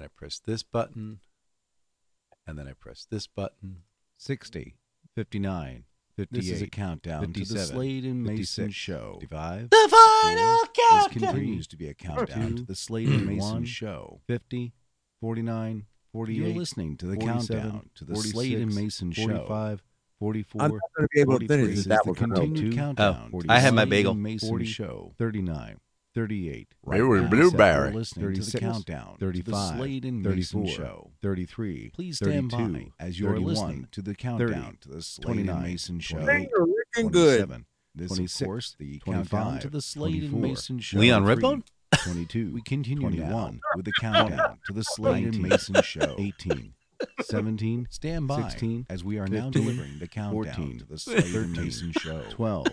then I press this button, and then I press this button. 60, 59, 58. This is a countdown to the Slade and Mayson show. 55. The final countdown. This continues to be a countdown to the Slade and Mayson One, show. 50, 49, 48. You're listening to the countdown to the Slade and 46, Mayson show. 45, 44. I'm not going to be able to finish This this. is That the was wrong. continued Oh, countdown. I had my Slade bagel. and Mayson 40, show. 39, 38. Right Really now, blueberry. You're listening to the 36, countdown to the 35, Slade and Mayson 34, show. 33. Please stand by as you're listening to the countdown to the Slade and 29, Mayson show. 28, You're looking good. 27. This, 26, of course, the 25, countdown to the Slade and 24, Mayson show. Leon 23, Redbone? 22. We continue 21 now with the countdown to the Slade and Mayson show. 18, 17, Stand by 16, as we are now delivering the countdown 14, to the Slade and Mayson show. 12,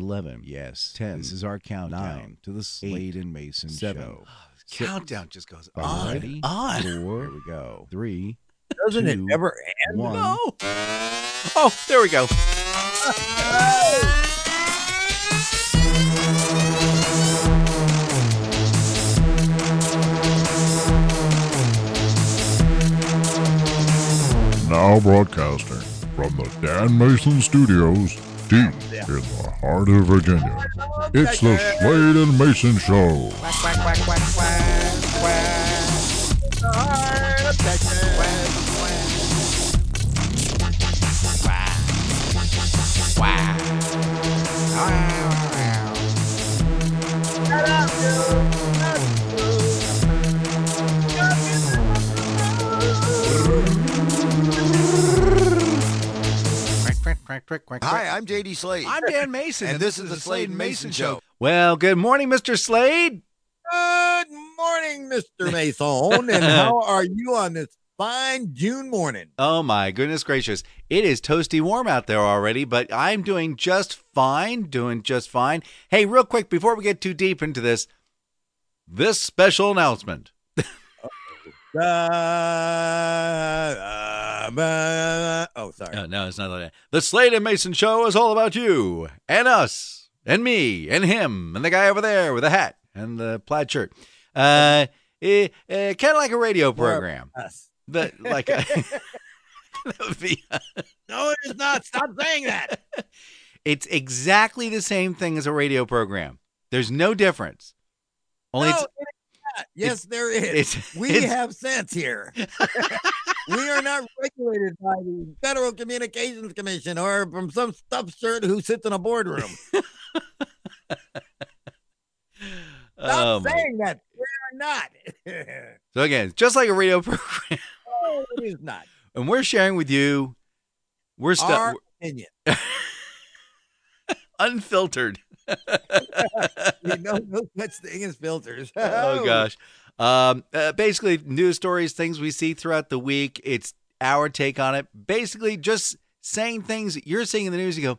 11, Yes, 10, This is our countdown nine, to the Slade and Mayson seven, show. Oh, countdown just goes Are on. you ready? On. Four, Here we go. three, Doesn't it two, ever end? one. No. Oh, there we go. Now broadcasting from the Dan Mayson Studios, deep in the heart of Virginia. It's the Slade and Mayson Show. Hi, I'm JD Slade. I'm Dan Mayson, and this is the Slade and Mayson Show. Well, good morning, Mr. Slade. Good morning, Mr. Mayson. and how are you on this fine June morning? Oh my goodness gracious. It is toasty warm out there already, but I'm doing just fine, doing just fine. Hey, real quick before we get too deep into this, this special announcement. Uh, uh, uh, oh, sorry. No, no, it's not like that. The Slade and Mayson show is all about you and us and me and him and the guy over there with the hat and the plaid shirt. Uh, eh, eh, kind of like a radio program, Us. but like a, that would be. No, it is not. Stop saying that. It's exactly the same thing as a radio program. There's no difference. Only no, not. Yes, there is. it's we it's- have sense here. we are not regulated by the Federal Communications Commission or from some stuffed shirt who sits in a boardroom. Stop Oh, my- saying that. We are not. So again, just like a radio program, no, it is not. and we're sharing with you. We're Our stuck opinion. unfiltered. You know, no such thing as filters. oh gosh. Um, uh, basically, news stories, things we see throughout the week. It's our take on it. Basically, just saying things you're seeing in the news. You go,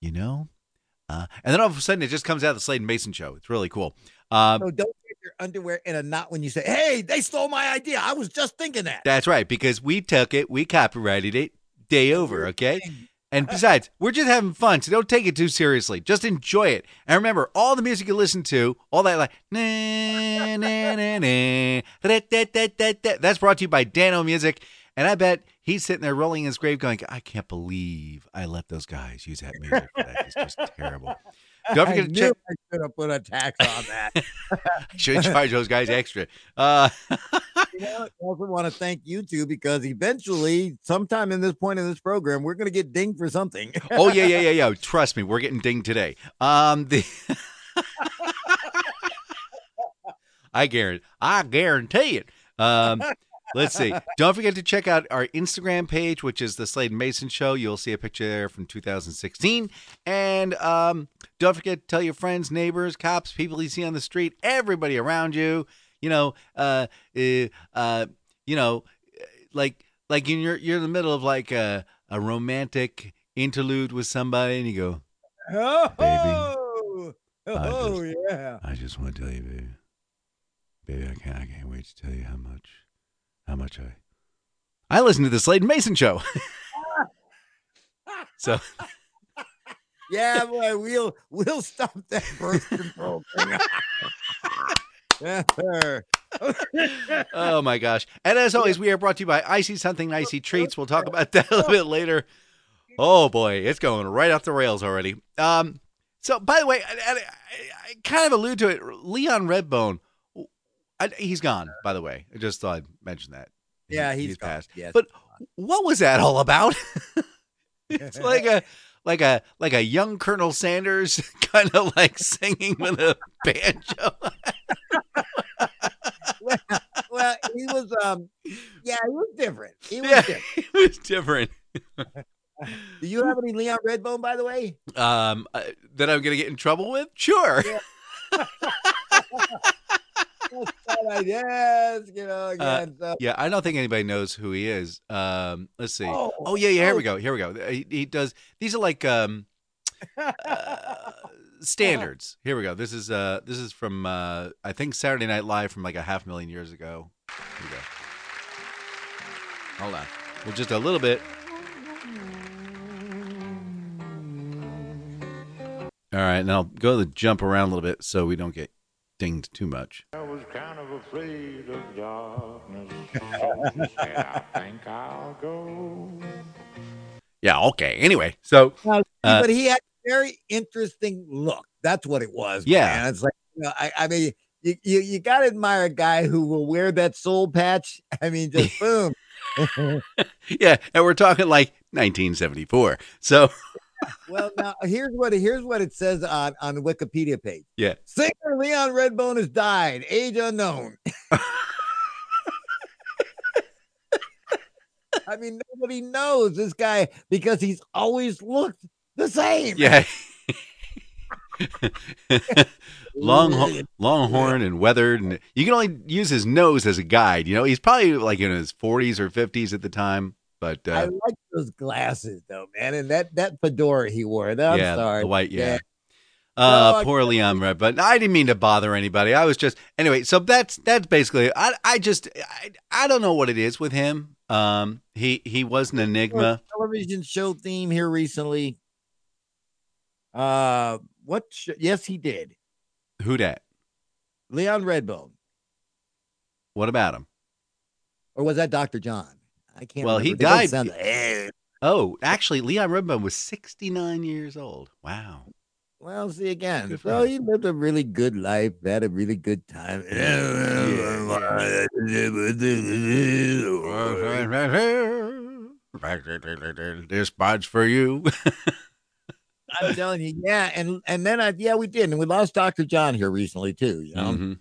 you know, uh, and then all of a sudden it just comes out of the Slade and Mayson show. It's really cool. Um, So don't get your underwear in a knot when you say, "Hey, they stole my idea." I was just thinking that. that's right, because we took it, we copyrighted it. Day over, okay. And besides, we're just having fun, so don't take it too seriously. Just enjoy it. And remember, all the music you listen to, all that like na na na na, da, da, da, da, da, that's brought to you by Dano Music. And I bet he's sitting there rolling in his grave, going, "I can't believe I let those guys use that music. For that. It's just terrible." Don't I forget to knew check. I should have put a tax on that. Should charge those guys extra. Uh, I also want to thank you two because eventually, sometime in this point in this program, we're going to get dinged for something. oh yeah, yeah, yeah, yeah. Trust me, we're getting dinged today. Um, the I guarantee, I guarantee it. Um, let's see. Don't forget to check out our Instagram page, which is the Slade Mayson Show. You'll see a picture there from 2016. And um, don't forget to tell your friends, neighbors, cops, people you see on the street, everybody around you. You know, uh, uh, uh you know, like like you're you're in the middle of like a a romantic interlude with somebody, and you go, oh, Baby, oh just- yeah. I just want to tell you, baby, baby, I can't, I can't wait to tell you how much, how much I, I listen to the Slade Mayson Show. so Yeah, boy, we'll we'll stop that birth control thing. yeah, oh my gosh. And as always, we are brought to you by Icy Something Icy Treats. We'll talk about that a little bit later. Oh boy, it's going right off the rails already. Um, so by the way, I, I, I kind of allude to it. Leon Redbone, I, he's gone. By the way, I just thought I'd mention that. He- Yeah, he's gone. passed. Yes. But what was that all about? it's like a like a like a young Colonel Sanders kind of like singing with a banjo. well, he was um yeah, he was different. He was yeah, different. it was different. Do you have any Leon Redbone, by the way? Um, uh, that I'm gonna get in trouble with? Sure. yes, you know, again. so, Yeah, I don't think anybody knows who he is. Um, let's see. Oh, Oh, yeah, yeah. Here we oh. go. Here we go. He, he does. These are like um uh, standards. Here we go. This is uh this is from uh I think Saturday Night Live from like a half million years ago. Here we go. Hold on. Well, just a little bit. All right, now go to the jump around a little bit so we don't get dinged too much. I was kind of afraid of darkness, so I think I'll go. Yeah, okay. Anyway, so Uh, but he had a very interesting look. That's what it was. Yeah. man. it's like you know, I, I mean, you, you you got to admire a guy who will wear that soul patch. I mean, just boom. yeah, and we're talking like 1974. So well, now here's what here's what it says on on the Wikipedia page. yeah, Singer Leon Redbone has died, age unknown. I mean, nobody knows this guy because he's always looked the same. yeah. long, ho- longhorn and weathered, and you can only use his nose as a guide. You know, he's probably like in his 40s or 50s at the time, but I uh, like those glasses though, man, and that that fedora he wore. I'm yeah, sorry, the white, yeah. Yeah. Uh, I- poor Leon Red, but I didn't mean to bother anybody. I was just anyway. So that's that's basically. I I just I, I don't know what it is with him. Um, he he was an enigma. television show theme here recently. Uh, what? Sh- yes, he did. Who dat? Leon Redbone, What about him? or was that Doctor John? I can't. Well, he remember. They died- sound-. Oh, actually, Leon Redbone was 69 years old. Wow. Well, see again. Good So he lived a really good life, had a really good time. This for you. I'm telling you, yeah, and and then I yeah we did, and we lost Doctor John here recently too. You know. Mhm.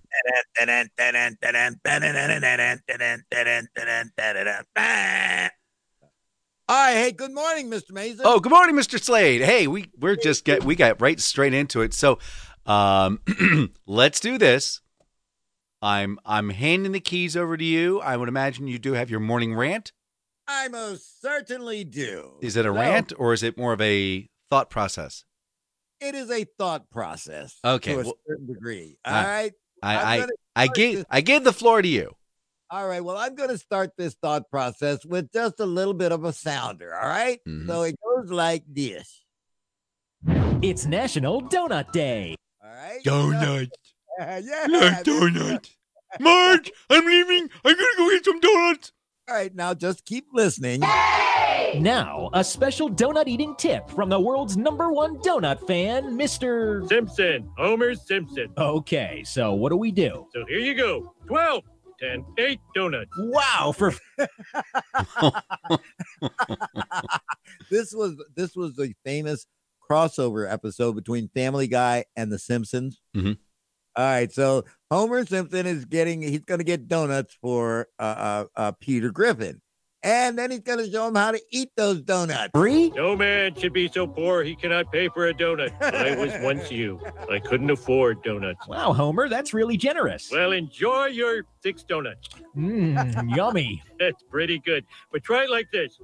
All right, hey, good morning, Mr. Mayson. Oh, good morning, Mr. Slade. Hey, we we're just get we got right straight into it. So, um, let's do this. I'm I'm handing the keys over to you. I would imagine you do have your morning rant. I most certainly do. Is it a So, rant or is it more of a thought process? It is a thought process. Okay, to a well- certain degree. All right. I'm I I, I gave this- I gave the floor to you. All right. Well, I'm going to start this thought process with just a little bit of a sounder. All right? Mhm. So it goes like this. It's National Donut Day. All right. Donut. Uh, yeah. Like donut. Marge, I'm leaving. I'm gonna go get some donuts. All right. Now just keep listening. Now, a special donut eating tip from the world's number one donut fan, Mr. Simpson, Homer Simpson. Okay, so what do we do? So here you go 12, 10, 8 donuts. Wow, for This was this was the famous crossover episode between Family Guy and The Simpsons. Mhm. All right, so Homer Simpson is getting he's going to get donuts for uh, uh, uh, Peter Griffin, and then he's going to show him how to eat those donuts. free? No man should be so poor he cannot pay for a donut. I was once you. I couldn't afford donuts. Wow, Homer, that's really generous. Well, enjoy your six donuts. Mmm, yummy. That's pretty good. But try it like this.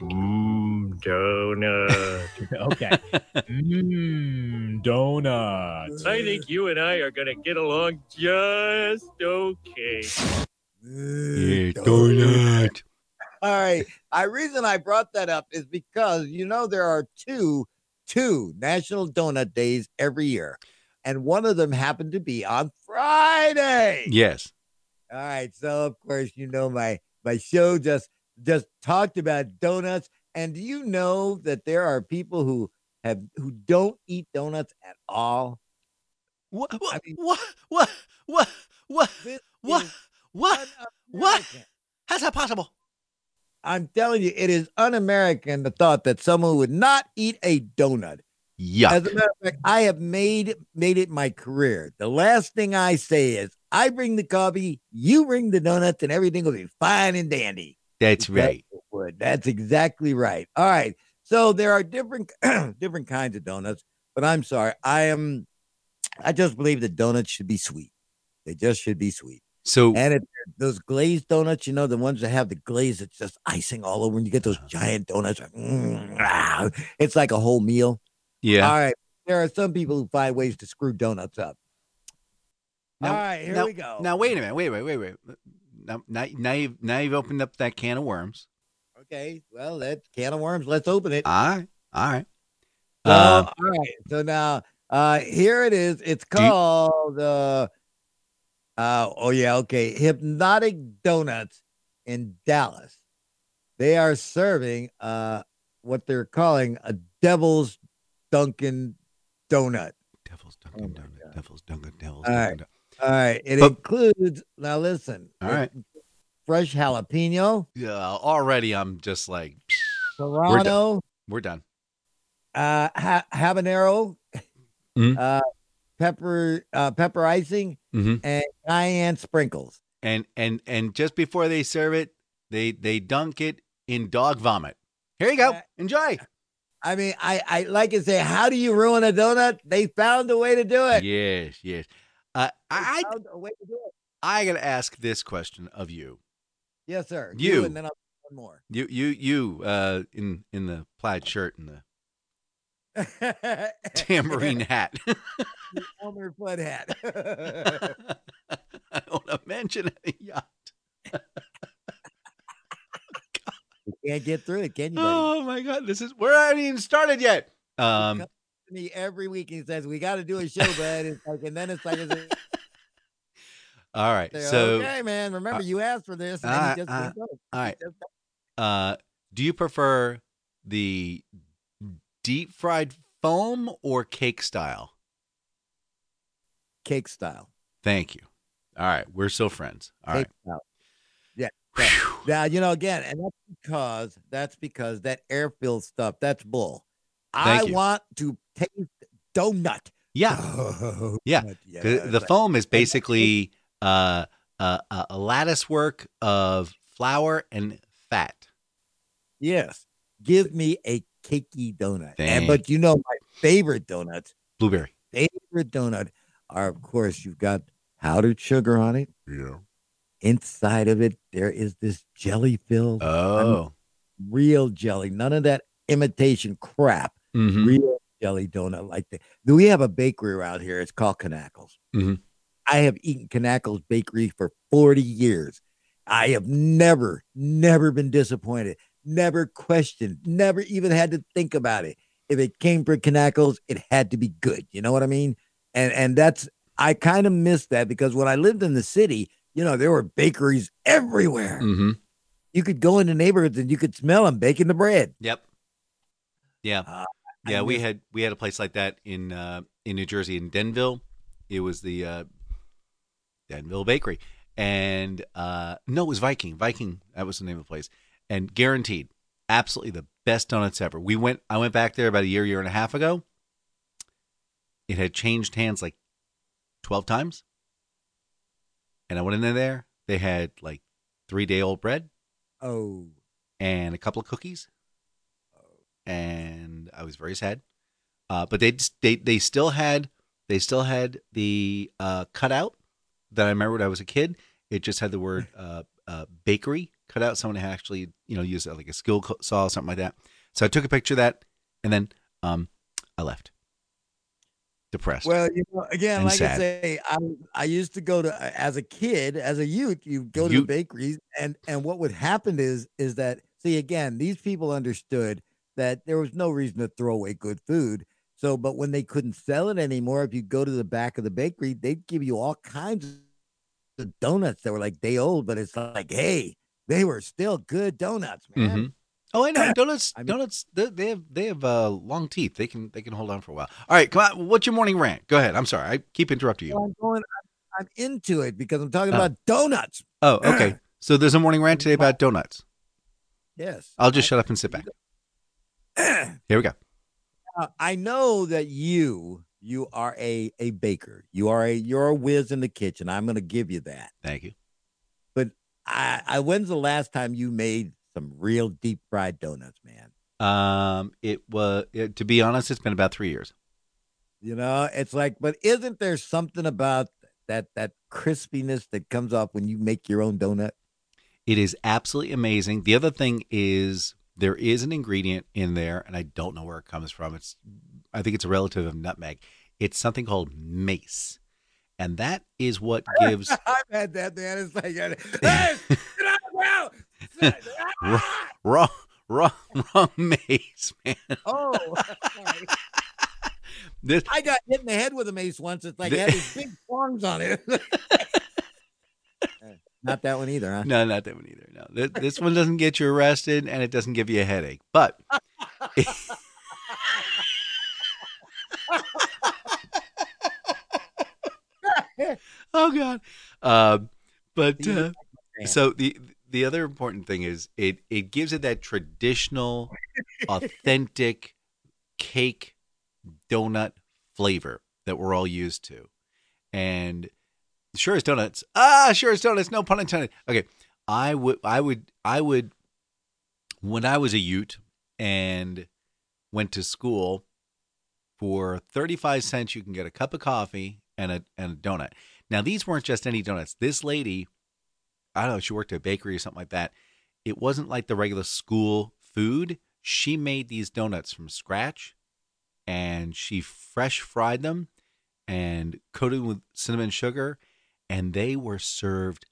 Mmm, donut. Okay. Mmm, donuts. I think you and I are going to get along just okay. Mm, yeah, donut. All right. I reason I brought that up is because you know there are two two National Donut Days every year. and one of them happened to be on Friday. Yes. All right, so of course you know my my show just just talked about donuts, and do you know that there are people who have who don't eat donuts at all? What? What? I mean- what? What? What? What? What? Is What? What? How's that possible? I'm telling you, it is un-American the thought that someone would not eat a donut. Yuck. As a matter of fact, I have made made it my career. The last thing I say is, I bring the coffee, you bring the donuts, and everything will be fine and dandy. That's right. That's. That's exactly right. All right. So there are different different kinds of donuts, but I'm sorry. I am. I just believe that donuts should be sweet. They just should be sweet. So And if they're those glazed donuts, you know, the ones that have the glaze, it's just icing all over, and you get those giant donuts. mm, ah, it's like a whole meal. yeah. All right. There are some people who find ways to screw donuts up. Now- All right, here now- we go. Now wait a minute. Wait, wait, wait, wait. Now, now, now you've now you've opened up that can of worms. okay, well, that can of worms. Let's open it. All right. All right. So, Uh, all right. So now, uh, here it is. It's Do you- called, uh, uh, oh yeah, okay, Hypnotic Donuts in Dallas. They are serving uh what they're calling a Devil's Dunkin' Donut. Devil's Dunkin' Oh Donut. God. Devil's Dunkin' Devil's All Dunkin' Donut. All right, it But- includes now. Listen, All right. fresh jalapeno, Yeah. Already, I'm just like, serrano, we're done. uh, ha- habanero, Mhm. uh, pepper, uh, pepper icing, hmm and cayenne sprinkles. And and and just before they serve it, they they dunk it in dog vomit. Here you go. Uh, Enjoy. I mean, I, I like to say, how do you ruin a donut? They found a way to do it. Yes. Yes. Uh, I found a way to do it. I gotta ask this question of you. Yes, sir. You. and then I'll one more. You you you uh in in the plaid shirt and the tambourine hat. Elmer Fudd hat. I don't want to mention a yacht. you can't get through it, can you, buddy? Oh my god, this is we're not even started yet. Um Me every week he says we got to do a show, bud. It's like, and then it's like, it's like, all right. So okay, man. Remember, you asked for this. And uh, just uh, "Oh, all right. Uh do you prefer the deep fried foam or cake style? cake style. Thank you. All right, we're still friends. All right. cake style. Yeah. yeah. Now you know again, and that's because that's because that air filled stuff. That's bull. Thank I you. want to taste donut. Yeah. Donut, Yeah, 'Cause yes. the foam is basically uh, uh, a a lattice work of flour and fat. Yes. Give me a cakey donut. And but you know my favorite donuts, Blueberry. favorite donut are of course you've got powdered sugar on it. Yeah. Inside of it, there is this jelly filled, Oh. real jelly. None of that imitation crap. Mhm. Real jelly donut like that. Do we have a bakery around here. It's called Canacles. Mhm. I have eaten Canacles Bakery for 40 years. I have never, never been disappointed, never questioned, never even had to think about it. If it came from Canacles, it had to be good. You know what I mean? And and that's I kind of miss that because when I lived in the city, you know, there were bakeries everywhere. Mhm. You could go into neighborhoods and you could smell them baking the bread. Yep. Yeah. Uh, yeah, we had we had a place like that in uh, in New Jersey in Denville. It was the uh, Denville Bakery, and uh, no, it was Viking. Viking, that was the name of the place, and guaranteed, absolutely the best donuts ever. We went. I went back there about a year, year and a half ago. It had changed hands like twelve times, and I went in there. They had like three day old bread Oh, and a couple of cookies, and I was very sad. Uh, but they just- they they still had they still had the uh, cutout that I remember when I was a kid. It just had the word uh, uh, bakery cut out. Someone had actually you know used uh, like a skill saw or something like that. So I took a picture of that, and then um, I left. Depressed. Well, you know, again, like sad. I say, I I used to go to as a kid, as a youth, you go to You- the bakeries, and and what would happen is is that see again, these people understood that there was no reason to throw away good food, So, but when they couldn't sell it anymore, if you go to the back of the bakery, they'd give you all kinds of donuts that were like day old, but it's like, hey, they were still good donuts, man. Mhm. Oh, I know donuts. I mean- donuts. They, they have they have uh, long teeth. They can they can hold on for a while. All right, come on. What's your morning rant? Go ahead. I'm sorry. I keep interrupting you. I'm going, I'm, I'm into it because I'm talking Oh. about donuts. Oh, okay. So there's a morning rant today about donuts. Yes. I'll just shut up and sit back. Here we go. Uh, I know that you you are a a baker. You are a you're a whiz in the kitchen. I'm going to give you that. Thank you. I, I when's the last time you made some real deep fried donuts, man? Um, it was it, to be honest, it's been about three years. You know, it's like, but isn't there something about that that crispiness that comes off when you make your own donut? It is absolutely amazing. The other thing is there is an ingredient in there, and I don't know where it comes from. It's I think it's a relative of nutmeg. It's something called mace, and that is what gives I've had that, man. It's like, hey, get out of the! Ah! wrong, wrong, wrong mace, man. Oh. This, I got hit in the head with a mace once. It's like it had these big prongs on it. Not that one either, huh? no, not that one either. No, Th- this one doesn't get you arrested, and it doesn't give you a headache. But oh god, uh, but uh, so the the other important thing is it it gives it that traditional, authentic cake donut flavor that we're all used to, and sure as donuts. Ah, sure as donuts. No pun intended. Okay, I would I would I would when I was a Ute and went to school for 35 cents you can get a cup of coffee and a and a donut. Now these weren't just any donuts. This lady, I don't know, she worked at a bakery or something like that. It wasn't like the regular school food. She made these donuts from scratch and she fresh fried them and coated with cinnamon sugar and they were served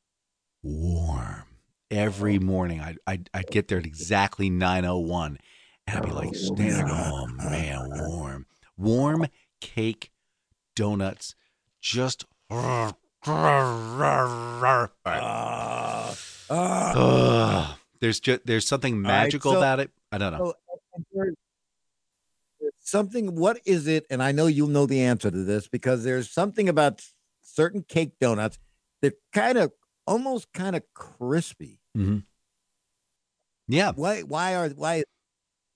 warm every morning. I'd, I'd, I'd get there at exactly 9.01 and I'd be like, standing, oh man, warm. Warm cake donuts, just. Ugh. there's just there's something right, magical so- about it. I don't know. So, and there- there's something. What is it? And I know you'll know the answer to this because there's something about certain cake donuts that kind of almost kind of crispy. Mm-hmm. Yeah. Why? Why are why?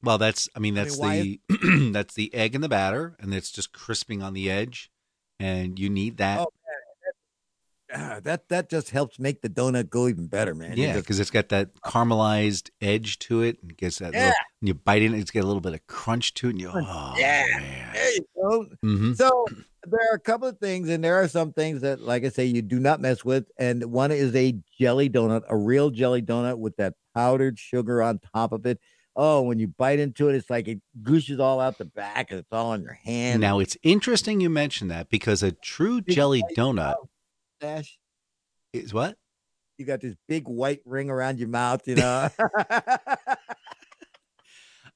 Well, that's I mean I mean, that's why the that's the egg in the batter, and it's just crisping on the edge, and you need that. Oh, that that just helps make the donut go even better, man. Yeah, because it's got that caramelized edge to it, and gets that. Yeah. Little, and you bite in it, it's got a little bit of crunch to it, and you oh Yeah. man. there you go. hmm So there are a couple of things, and there are some things that, like I say, you do not mess with. And one is a jelly donut, a real jelly donut with that powdered sugar on top of it. Oh, when you bite into it, it's like it gooshes all out the back, and it's all on your hand. Now it's interesting you mentioned that because a true jelly donut Dash, is what? you got this big white ring around your mouth, you know.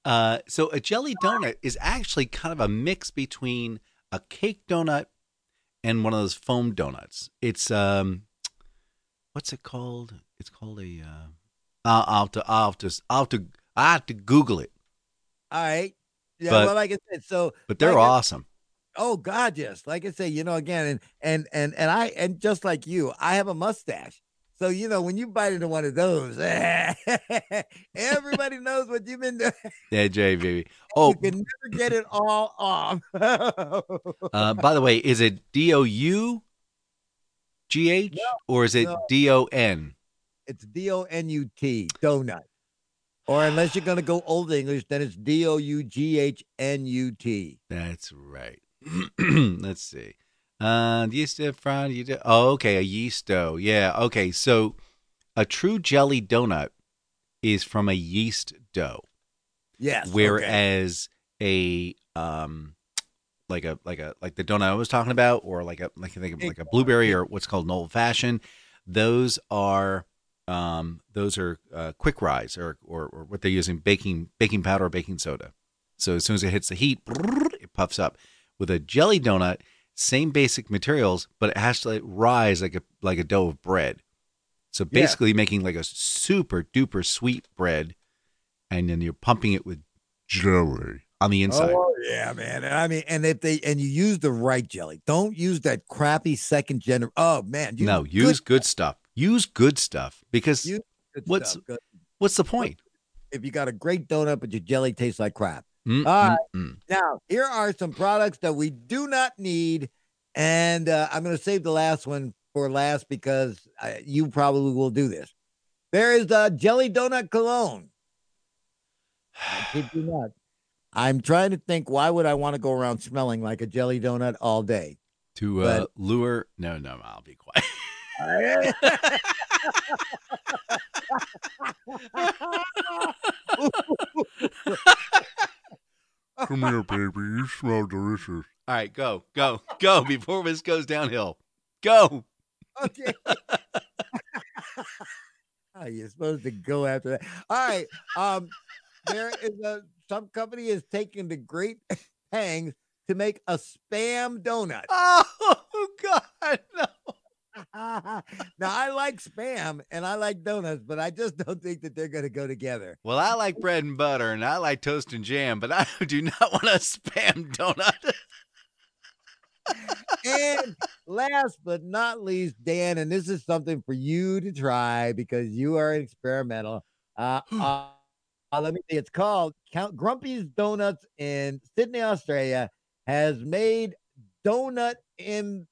Uh, so a jelly donut is actually kind of a mix between a cake donut and one of those foam donuts. It's um, what's it called? It's called a. Uh, I'll, I'll have to. I'll have to. I'll have to. I have to Google it. all right. Yeah, But- well, like I said, so But they're like I- awesome. Oh God, yes. Like I say, you know, again, and and and and I and just like you, I have a mustache. So you know, when you bite into one of those, everybody knows what you've been doing. Yeah, Jay, baby. Oh, You can never get it all off. uh, by the way, is it D O U G H or is it no. D O N? it's D O N U T donut. Or unless you're gonna go old English, then it's D O U G H N U T. That's right. Let's see. Uh, yeast dough fried. Do, oh, okay, a yeast dough. Yeah. Okay. So, a true jelly donut is from a yeast dough, Yes. okay. whereas a um, like a like a like the donut I was talking about, or like a like I think of like a blueberry or what's called an old fashioned. Those are um those are uh, quick rise or, or or what they're using baking baking powder or baking soda. So as soon as it hits the heat, it puffs up. With a jelly donut, same basic materials, but it has to rise like a like a dough of bread. So Yeah. basically making like a super duper sweet bread, and then you're pumping it with Jelly. on the inside. Oh yeah, man. And I mean, and if they and you use the right jelly, don't use that crappy second gen. Oh man, no, use good stuff. Use good stuff because what's stuff. What's the point? If you got a great donut but your jelly tastes like crap. Mm, All right. mm, mm. Now, here are some products that we do not need, and uh, I'm going to save the last one for last because uh, you probably will do this. There is the jelly donut cologne. I kid you not. I'm trying to think. Why would I want to go around smelling like a jelly donut all day? To uh, But- lure, no, no, I'll be quiet. Come here, baby. You smell delicious. All right, go, go, go before this goes downhill. Go. okay. oh, you're supposed to go after that. All right. Um, there is a some company is taking the great pangs to make a spam donut. Oh God, no. now I like spam and I like donuts, but I just don't think that they're going to go together. Well, I like bread and butter, and I like toast and jam, but I do not want a spam donut. and last but not least, Dan, and this is something for you to try because you are experimental. Uh, uh, uh, let me see. It's called Count Grumpy's Donuts in Sydney, Australia, has made donut in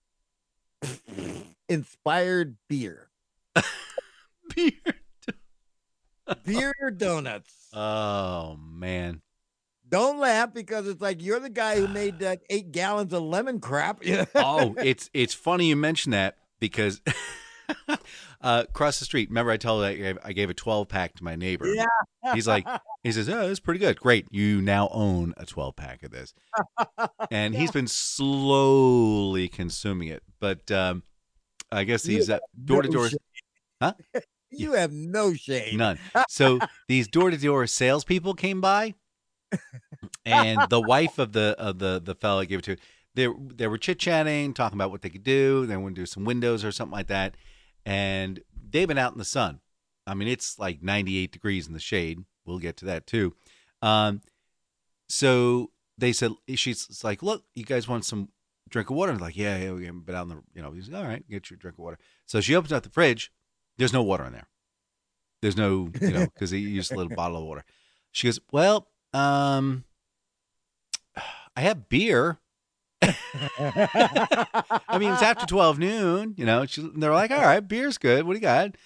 inspired beer. Beer. Beer donuts. Oh man. Don't laugh because it's like you're the guy who made that eight gallons of lemon crap. oh, it's it's funny you mention that because uh, across the street. Remember, I told I gave, I gave a twelve pack to my neighbor. Yeah. He's like, he says, "Oh, it's pretty good. Great, you now own a twelve pack of this." And he's been slowly consuming it, but um, I guess he's uh, door to door. Huh? you have no shame. None. So these door to door salespeople came by, and the wife of the of the the fellow I gave it to, they they were chit chatting, talking about what they could do. They want to do some windows or something like that, and they've been out in the sun. I mean, it's like 98 degrees in the shade. We'll get to that too. Um, so they said she's like, look, you guys want some drink of water? And they're like, yeah, yeah, we haven't been out in the, you know, he's like, all right, get your drink of water. So she opens up the fridge. There's no water in there. There's no, you know, because he used a little bottle of water. She goes, well, um, I have beer. I mean, it's after 12 noon, you know. She, they're like, all right, beer's good. What do you got?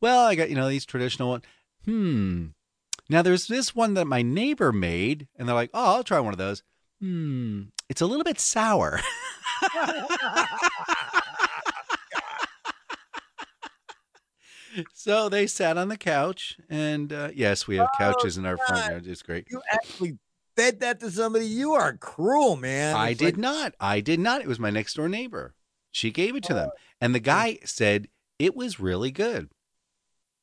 Well, I got, you know, these traditional ones. Hmm. Now there's this one that my neighbor made, and they're like, oh, I'll try one of those. Hmm. It's a little bit sour. so they sat on the couch, and uh, yes, we have couches in our front yard. It's great. you actually fed that to somebody. You are cruel, man. I It's did like- not. I did not. It was my next door neighbor. She gave it to them. And the guy said it was really good.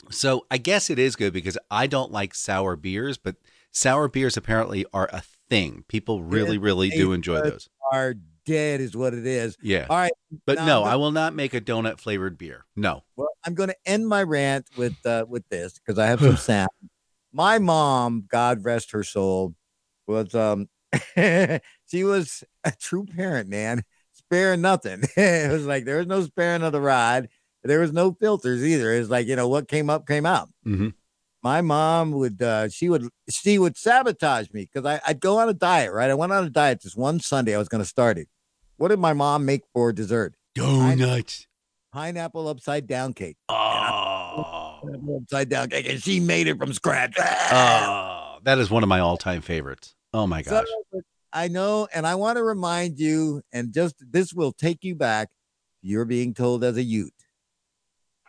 So I guess it is good because I don't like sour beers, but sour beers apparently are a thing. People really, really do enjoy those. Are dead is what it is. Yeah. All right. But no, I will not make a donut flavored beer. No. Well, I'm going to end my rant with uh, with this because I have some sound. My mom, God rest her soul, was um she was a true parent, man. Sparing nothing. it was like there was no sparing of the rod. There was no filters either. It's like you know what came up came out. hmm My mom would uh she would she would sabotage me because I I'd go on a diet. Right, I went on a diet this one Sunday. I was going to start it. What did my mom make for dessert? Donuts. Pineapple upside down cake. Oh. Pineapple upside down cake, and she made it from scratch. Oh, that is one of my all time favorites. Oh my So, gosh. I know, and I want to remind you, and just this will take you back. You're being told as a youth.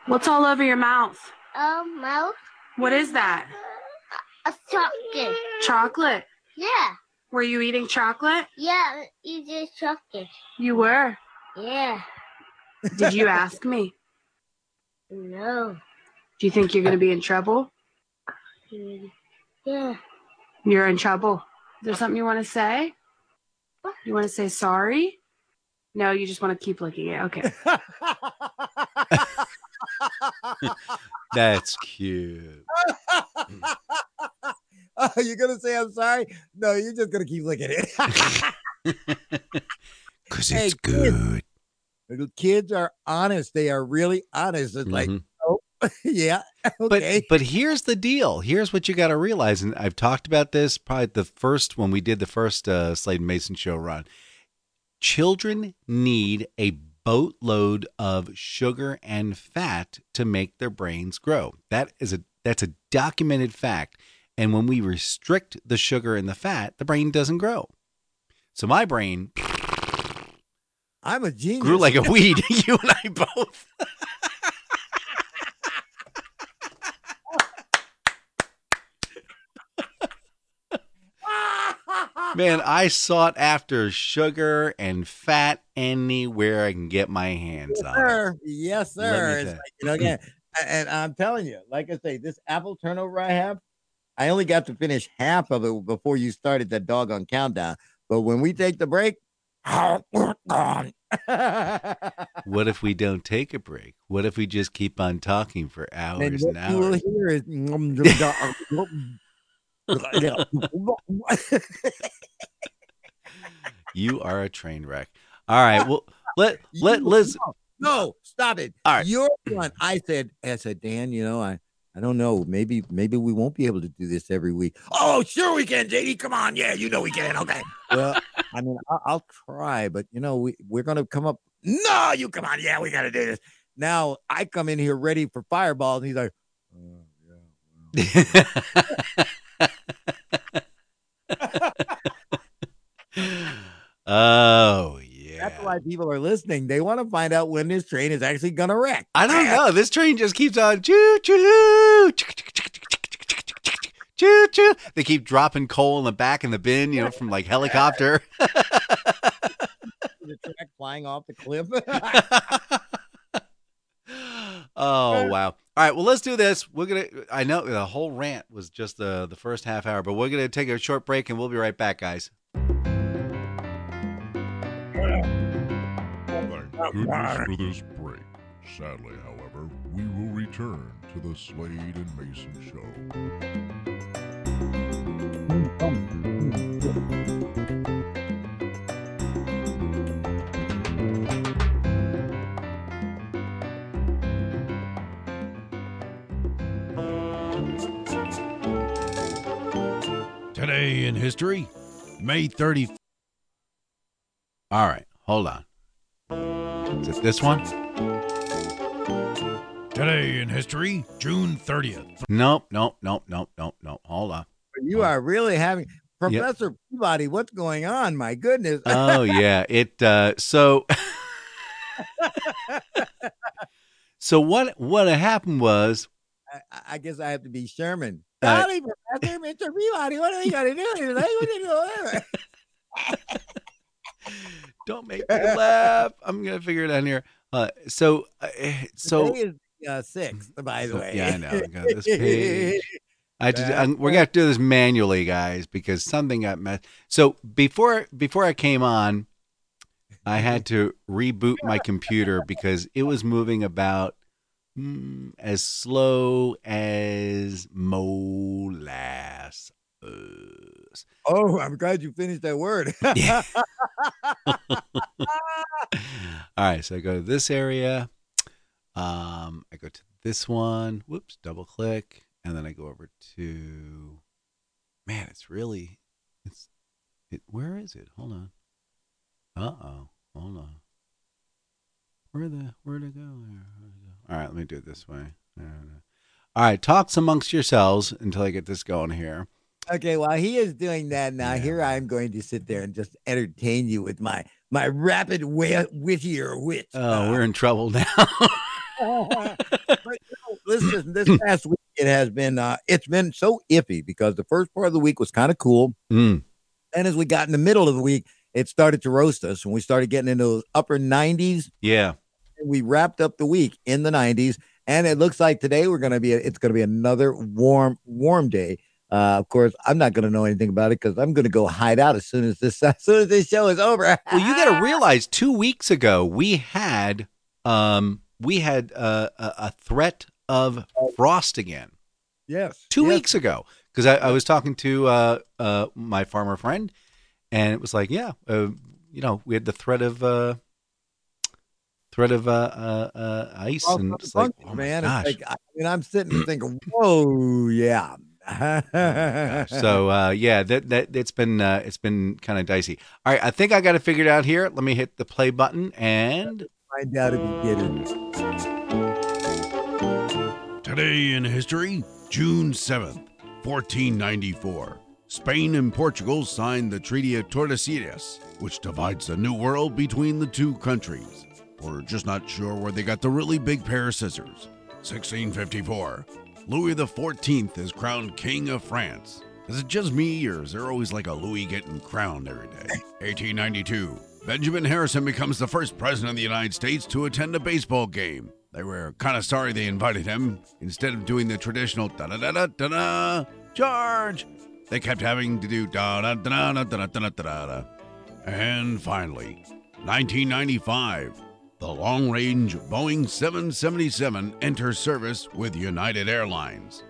What's all over your mouth? Um, mouth. What is that? A chocolate. Chocolate. Yeah. Were you eating chocolate? Yeah, you just chocolate. You were. Yeah. Did you ask me? No. Do you think you're going to be in trouble? Yeah. You're in trouble. Is there something you want to say? You want to say sorry? No, you just want to keep licking it. Okay. That's cute. oh, you're gonna say I'm sorry? No, you're just gonna keep licking it. Because Hey, it's kids. good. Little kids are honest. They are really honest. It's like, Mhm. oh, yeah, But okay. but here's the deal. Here's what you got to realize, and I've talked about this probably the first when we did the first uh, Slade and Mayson show run. Children need a boatload of sugar and fat to make their brains grow. That is a that's a documented fact. And when we restrict the sugar and the fat, the brain doesn't grow. So my brain I'm a genius. grew like a weed. you and I both. Man, I sought after sugar and fat anywhere I can get my hands yes, on. it. sir. Yes, sir. It's like, you know, again, and I'm telling you, like I say, this apple turnover I have, I only got to finish half of it before you started that doggone countdown. But when we take the break, gone. What if we don't take a break? What if we just keep on talking for and hours what and you will hours? hear is You are a train wreck. All right. Well, let let Liz. No, stop it. All right. You're one. I said, I said, Dan, you know, I, I don't know. Maybe, maybe we won't be able to do this every week. Oh, sure we can, JD. Come on. Yeah, you know we can. Okay. Well, I mean, I'll, I'll try, but you know, we, we're going to come up. No, you come on. Yeah, we got to do this. Now I come in here ready for fireballs. And he's like, oh yeah. that's why people are listening. They want to find out when this train is actually to wreck. I don't know. This train just keeps on choo choo choo choo. They keep dropping coal in the back in the bin, you know, from like helicopter. The track flying off the cliff. Oh wow! All right, well let's do this. We're gonna. I know the whole rant was just the the first half hour, but we're gonna take a short break and we'll be right back, guys. Thank goodness for this break. Sadly, however, we will return to the Slade and Mayson show. Today in history, May 30. All right, hold on. Is it this one? Today in history, June 30th. Nope, nope, nope, nope, nope, nope. Hold on. you are really having Professor Peabody. What's going on? My goodness. Oh yeah, it. Uh, so, so what? What happened was I, I guess I have to be Sherman. Howdy, Professor Mr. Peabody. What are we going to do? Like, what are you doing? Don't make me laugh. I'm gonna figure it out here. Uh, so, uh, so Today is uh, sixth, by the so- way. yeah, I know. I got this page. I to, do- I'm- we're gonna to do this manually, guys, because something got messed. So before before I came on, I had to reboot my computer because it was moving about mm, as slow as molasses. Oh, I'm glad you finished that word. Yeah. All right, so I go to this area. Um, I go to this one. Whoops, double click, and then I go over to. Man, it's really, it's, it. Where is it? Hold on. Uh oh. Hold on. Where the where to go? there? Where'd it go? All right, let me do it this way. All right, talks amongst yourselves until I get this going here. okay, while he is doing that now, here I'm going to sit there and just entertain you with my my rapid wi- wittier wit. Oh, we're in trouble now. but you know, listen, this past week it has been uh it's been so iffy because the first part of the week was kind of cool. Mm. And as we got in the middle of the week, it started to roast us and we started getting into those upper 90s. Yeah. We wrapped up the week in the 90s. And it looks like today we're gonna be it's gonna be another warm, warm day. Uh, of course, I'm not going to know anything about it because I'm going to go hide out as soon as this as soon as this show is over. Well, you got to realize two weeks ago we had um we had uh, a, a threat of frost again. yes, two yes. weeks ago because I, I was talking to uh, uh, my farmer friend, and it was like, yeah, uh, you know, we had the threat of threat of uh, uh, uh, ice, Well, and it's like, funky, oh man. gosh. It's like, I mean, I'm sitting there thinking, whoa, yeah. so uh, yeah, that that it's been uh, it's been kind of dicey. All right, I think I got it figured out here. Let me hit the play button and find out if you get it. Today in history, June 7th, 1494. Spain and Portugal signed the Treaty of Tordesillas, which divides the New World between the two countries. We're just not sure where they got the really big pair of scissors. 1654. Louis XIV is crowned King of France. Is it just me, or is there always like a Louis getting crowned every day? 1892. Benjamin Harrison becomes the first president of the United States to attend a baseball game. They were kind of sorry they invited him. Instead of doing the traditional da da da da da da, George, they kept having to do da da da da da da da da da. And finally, 1995, the long range Boeing 777 enters service with United Airlines.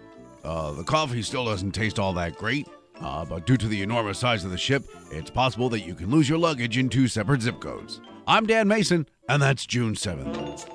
Uh, the coffee still doesn't taste all that great, uh, but due to the enormous size of the ship, it's possible that you can lose your luggage in two separate zip codes. I'm Dan Mayson, and that's June 7th.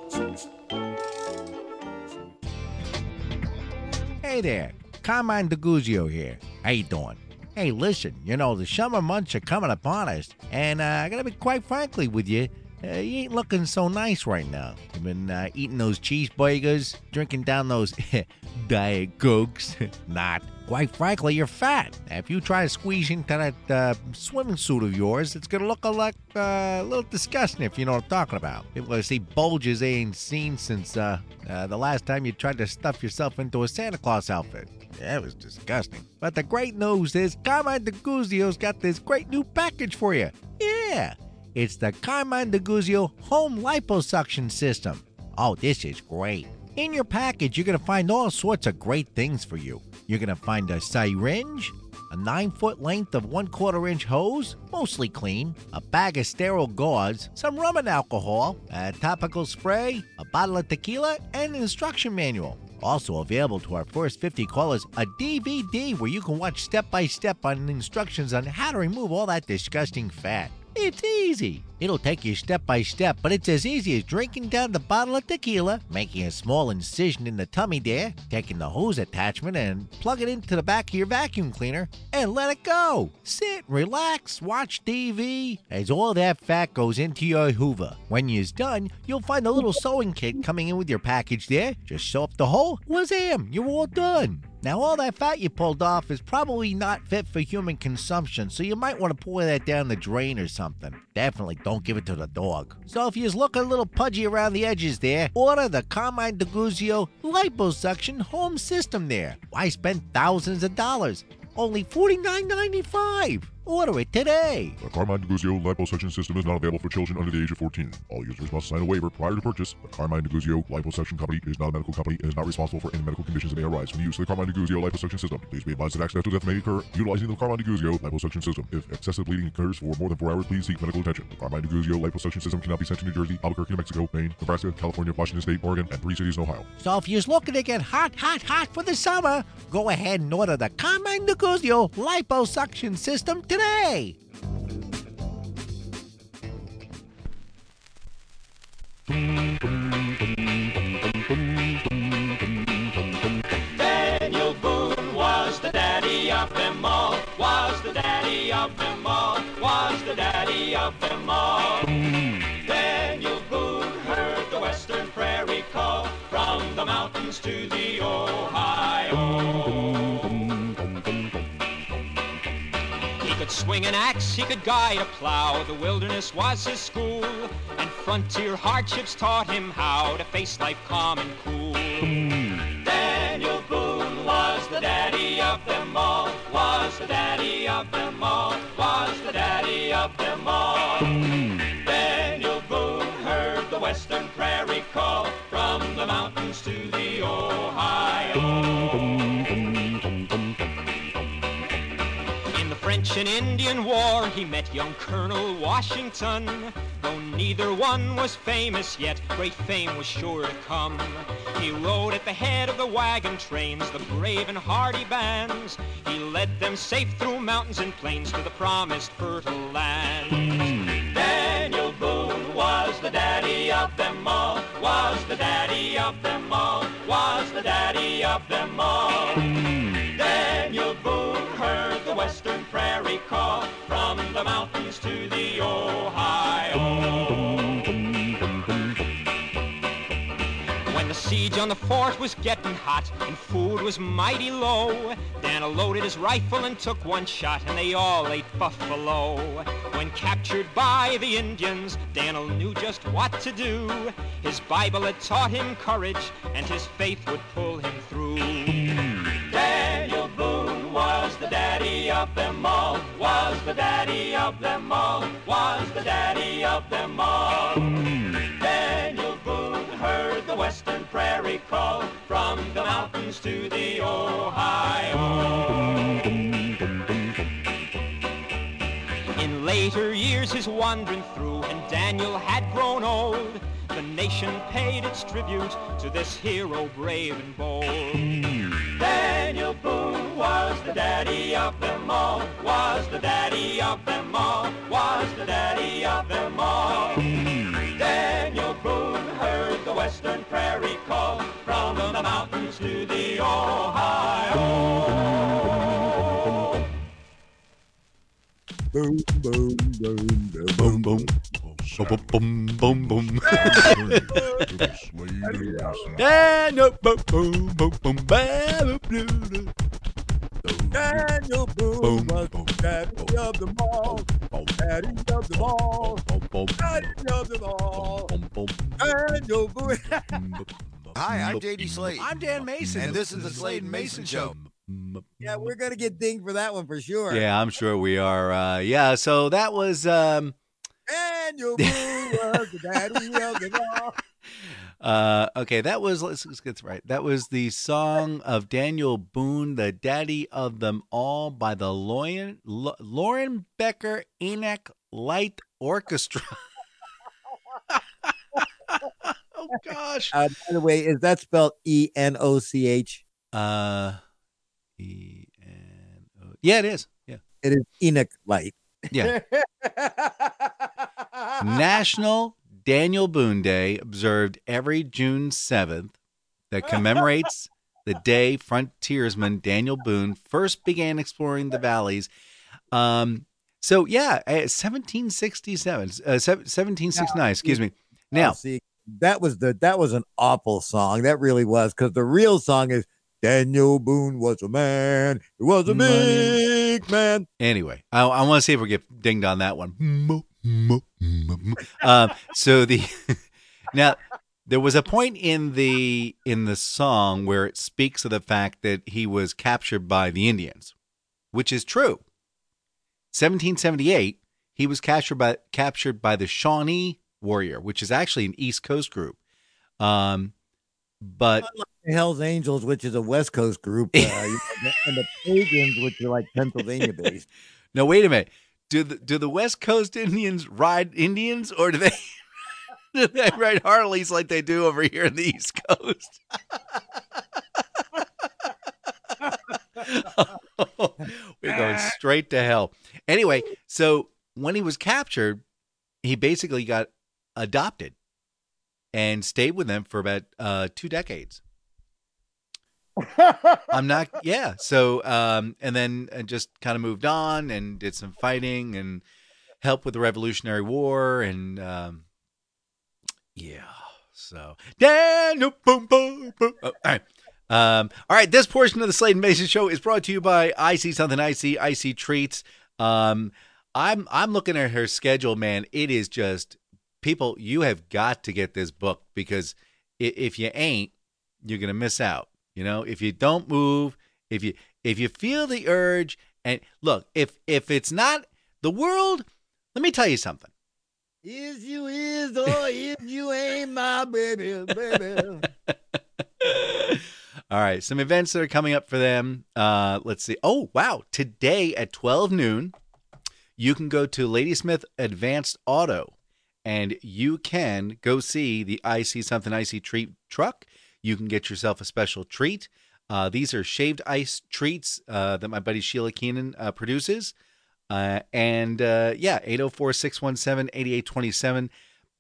Hey there, Carmine DeGuzio here. How you doing? Hey, listen, you know, the summer months are coming upon us, and uh, I gotta be quite frankly with you, uh, you ain't looking so nice right now. You've been uh, eating those cheeseburgers, drinking down those Diet Cokes. Not. Quite frankly, you're fat. If you try to squeeze into that uh, swimming suit of yours, it's gonna look a, like, uh, a little disgusting if you know what I'm talking about. People gonna see bulges they ain't seen since uh, uh, the last time you tried to stuff yourself into a Santa Claus outfit. It was disgusting. But the great news is Carmine DeGuzio's got this great new package for you. Yeah, it's the Carmine DeGuzio Home Liposuction System. Oh, this is great. In your package, you're going to find all sorts of great things for you. You're going to find a syringe, a 9 foot length of 1 quarter inch hose, mostly clean, a bag of sterile gauze, some rum and alcohol, a topical spray, a bottle of tequila, and an instruction manual. Also available to our first 50 callers, a DVD where you can watch step by step on instructions on how to remove all that disgusting fat. It's easy. It'll take you step by step, but it's as easy as drinking down the bottle of tequila, making a small incision in the tummy there, taking the hose attachment and plug it into the back of your vacuum cleaner, and let it go. Sit, relax, watch TV, as all that fat goes into your hoover. When you're done, you'll find a little sewing kit coming in with your package there. Just sew up the hole, wazam, you're all done. Now, all that fat you pulled off is probably not fit for human consumption, so you might want to pour that down the drain or something. Definitely don't give it to the dog. So, if you're looking a little pudgy around the edges there, order the Carmine DeGuzio Liposuction Home System there. Why spend thousands of dollars? Only $49.95. Order it today. The Carmine DeGuzio liposuction system is not available for children under the age of 14. All users must sign a waiver prior to purchase. The Carmine DeGuzio liposuction company is not a medical company and is not responsible for any medical conditions that may arise from the use of the Carmine DeGuzio liposuction system. Please be advised that accidental death may occur utilizing the Carmine DeGuzio liposuction system. If excessive bleeding occurs for more than four hours, please seek medical attention. The Carmine DeGuzio liposuction system cannot be sent to New Jersey, Albuquerque, New Mexico, Maine, Nebraska, California, Washington State, Oregon, and three cities in Ohio. So if you're looking to get hot, hot, hot for the summer, go ahead and order the Carmine DeGuzio liposuction system today. Daniel Boone was the daddy of them all, was the daddy of them all, was the daddy of them all. Daniel Boone heard the western prairie call from the mountains to the Ohio. Could swing an axe, he could guide a plow. The wilderness was his school, and frontier hardships taught him how to face life calm and cool. Daniel Boone was the daddy of them all, was the daddy of them all, was the daddy of them all. Daniel Boone heard the western prairie call from the mountains to the Ohio. French and Indian War, he met young Colonel Washington. Though neither one was famous yet, great fame was sure to come. He rode at the head of the wagon trains, the brave and hardy bands. He led them safe through mountains and plains to the promised fertile land. Daniel Boone was the daddy of them all, was the daddy of them all, was the daddy of them all. Daniel Boone the western prairie call from the mountains to the Ohio. When the siege on the fort was getting hot and food was mighty low, Dan loaded his rifle and took one shot and they all ate buffalo. When captured by the Indians, Daniel knew just what to do. His Bible had taught him courage and his faith would pull him of them all, was the daddy of them all, was the daddy of them all. Daniel Boone heard the western prairie call from the mountains to the Ohio. In later years, his wandering through, and Daniel had grown old. Nation paid its tribute to this hero brave and bold. Daniel Boone was the daddy of them all, was the daddy of them all, was the daddy of them all. Daniel Boone heard the western prairie call from the mountains to the Ohio. Boom, boom, boom, boom, boom, boom. Boom, boom, boom, boom. Daniel boom, boom, boom, boom, boom, boom. Daniel Boone was the daddy of them all. Daddy of them all. Daddy of them all. Daniel Boone. Hi, I'm JD Slade. I'm Dan Mayson. And this is the Slade and Mayson Show. yeah, we're gonna get dinged for that one for sure. Yeah, I'm sure we are. Uh, yeah, so that was um, Daniel Boone was the daddy of them all. uh, okay. That was let's, let's get this right. That was the song of Daniel Boone, the daddy of them all, by the Lauren L- Lauren Becker Enoch Light Orchestra. oh gosh. Uh, by the way, is that spelled E N O C H? Uh, E N O. Yeah, it is. Yeah. It is Enoch Light. Yeah. National Daniel Boone Day, observed every June 7th, that commemorates the day frontiersman Daniel Boone first began exploring the valleys. Um, so, yeah, uh, 1767, uh, se- 1769, excuse me. Now, see, that was the that was an awful song. That really was because the real song is Daniel Boone was a man. He was a big man. Anyway, I, I want to see if we get dinged on that one. Um, so the now there was a point in the in the song where it speaks of the fact that he was captured by the Indians, which is true. 1778, he was captured by captured by the Shawnee Warrior, which is actually an East Coast group. Um, but The Hell's Angels, which is a West Coast group, uh, and the Pagans, which are like Pennsylvania based. no, wait a minute. Do the do the West Coast Indians ride Indians, or do they do they ride Harleys like they do over here in the East Coast? We're going straight to hell. Anyway, so when he was captured, he basically got adopted and stayed with them for about uh, two decades. I'm not, yeah. So, um, and then uh, just kind of moved on and did some fighting and helped with the Revolutionary War. And, um, yeah. So, Daniel, boom, boom, boom. Oh, all right. Um, all right. This portion of the Slade and Mayson show is brought to you by I See Something I See, I See Treats. Um, I'm, I'm looking at her schedule, man. It is just people, you have got to get this book because if you ain't, you're to miss out. You know, if you don't move, if you if you feel the urge and look, if if it's not the world, let me tell you something. Is you is or is you ain't my baby, baby. All right, some events that are coming up for them. Uh, let's see. Oh, wow. Today at 12 noon, you can go to Ladysmith Advanced Auto and you can go see the I See Something I See treat truck. You can get yourself a special treat. Uh, these are shaved ice treats uh, that my buddy Sheila Keenan uh, produces. Uh, and uh, yeah, 804 617 8827.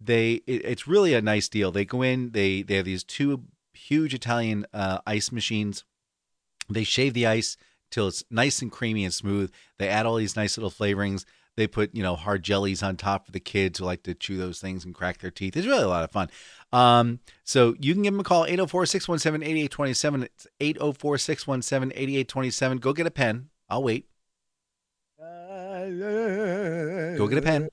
They, it- it's really a nice deal. They go in, they, they have these two huge Italian uh, ice machines. They shave the ice till it's nice and creamy and smooth. They add all these nice little flavorings. They put, you know, hard jellies on top for the kids who like to chew those things and crack their teeth. It's really a lot of fun. Um, so you can give them a call, 804 617 8827. It's 804 617 8827. Go get a pen. I'll wait. Go get a pen.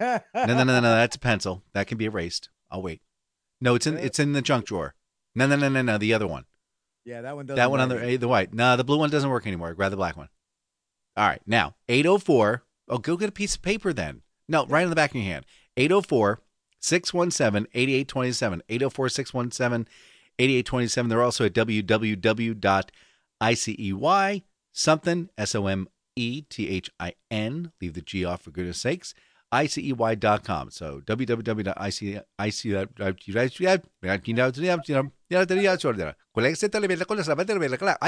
No, no, no, no, no. That's a pencil. That can be erased. I'll wait. No, it's in it's in the junk drawer. No, no, no, no, no. The other one. Yeah, that one doesn't. That one on the eh, the white. No, the blue one doesn't work anymore. Grab the black one. All right, now 804. Oh, go get a piece of paper then. No, right on the back of your hand. 804 617 8827. 804 617 8827. They're also at www.icey something, S O M E T H I N. Leave the G off for goodness sakes. ICEY.com. So www.icy. I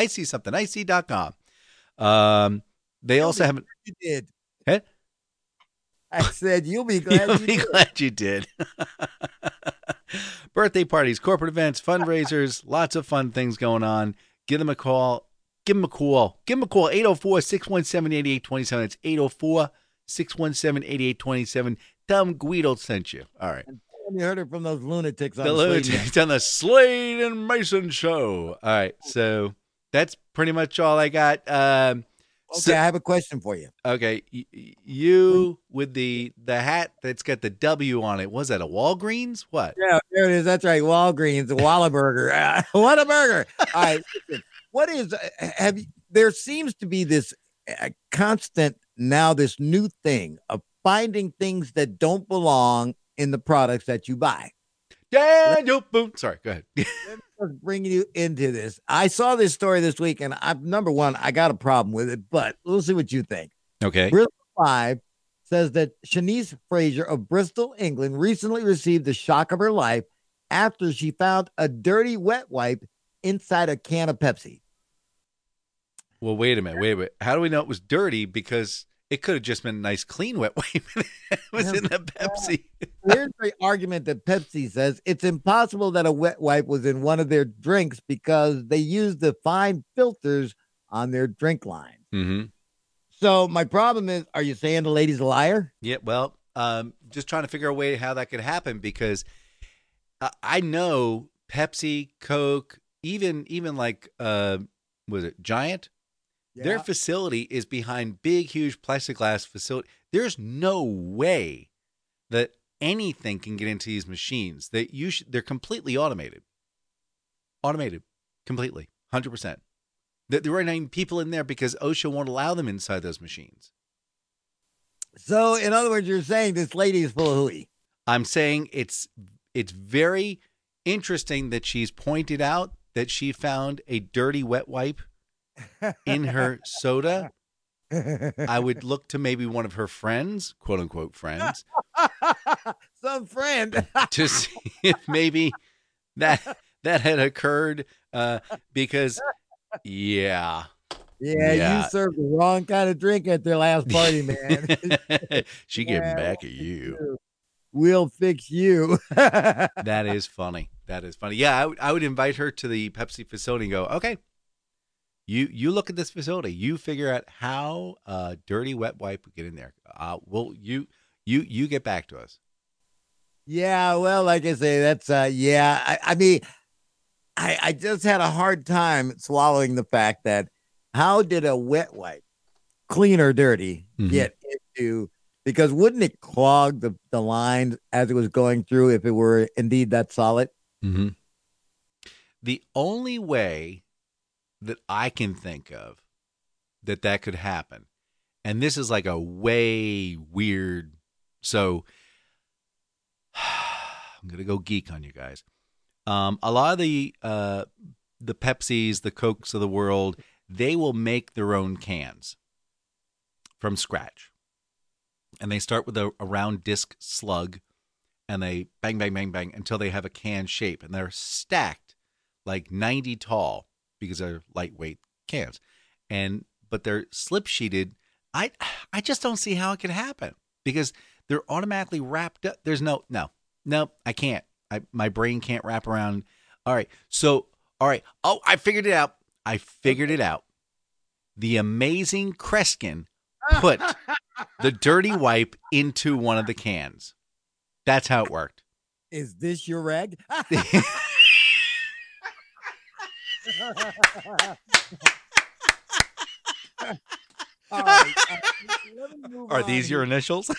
see something. IC.com. Um, they also haven't. You did. Huh? I said you'll be glad You'll you be did. glad you did. Birthday parties, corporate events, fundraisers, lots of fun things going on. Give them a call. Give them a call. Give them a call. 804 617 8827. It's 804 617 8827. Tell them Guido sent you. All right. You heard it from those lunatics on The the lunatics on the Slade and Mayson show. All right. So that's pretty much all I got. Um, Okay, so- I have a question for you. Okay, you with the the hat that's got the W on it. Was that a Walgreens? What? Yeah, there it is. That's right. Walgreens, Wallaburger. Ah, what a burger. All right. listen, what is, uh, have you, there seems to be this uh, constant now, this new thing of finding things that don't belong in the products that you buy. Daniel Boone. Sorry, go ahead. Let's bring you into this. I saw this story this week, and I number one, I got a problem with it, but we'll see what you think. Okay. Bristol Live says that Shanice Fraser of Bristol, England, recently received the shock of her life after she found a dirty wet wipe inside a can of Pepsi. Well, wait a minute. Wait a minute. How do we know it was dirty? Because it could have just been a nice, clean wet wipe. it was in the Pepsi. Here's the argument that Pepsi says it's impossible that a wet wipe was in one of their drinks because they use the fine filters on their drink line. Mm-hmm. So my problem is, are you saying the lady's a liar? Yeah. Well, um, just trying to figure a way how that could happen because I, I know Pepsi, Coke, even even like uh, was it Giant? Their facility is behind big, huge plexiglass facility. There's no way that anything can get into these machines. That you should, they're completely automated. Automated, completely, hundred percent. That there are not even people in there because OSHA won't allow them inside those machines. So in other words, you're saying this lady is full of hooey. I'm saying it's it's very interesting that she's pointed out that she found a dirty wet wipe in her soda. I would look to maybe one of her friends, quote unquote friends, Some friend. to see if maybe that that had occurred. Uh, because yeah, Yeah, Yeah. you served the wrong kind of drink at their last party, man. she getting back at you. we'll fix you. That is funny. That is funny. Yeah, I would I would invite her to the Pepsi facility and go, okay, you you look at this facility, you figure out how uh, dirty wet wipe would get in there. Uh, well, you you you get back to us. Yeah, well, like I say, that's uh yeah. I, I mean, I I just had a hard time swallowing the fact that how did a wet wipe, clean or dirty, Mhm. get into because wouldn't it clog the, the line as it was going through if it were indeed that solid? Mm-hmm. The only way that I can think of that that could happen, and this is like a way weird. So I'm gonna go geek on you guys. Um, a lot of the uh, the Pepsis, the Cokes of the world, they will make their own cans from scratch. And they start with a, a round disc slug and they bang, bang, bang, bang until they have a can shape. And they're stacked like 90 tall because they're lightweight cans. And but they're slip sheeted. I I just don't see how it could happen because they're automatically wrapped up. There's no no no. I can't. I my brain can't wrap around. All right. So all right. Oh, I figured it out. I figured it out. The amazing Kreskin put the dirty wipe into one of the cans. That's how it worked. Is this your rag? All right, uh, let me move Are on these your initials?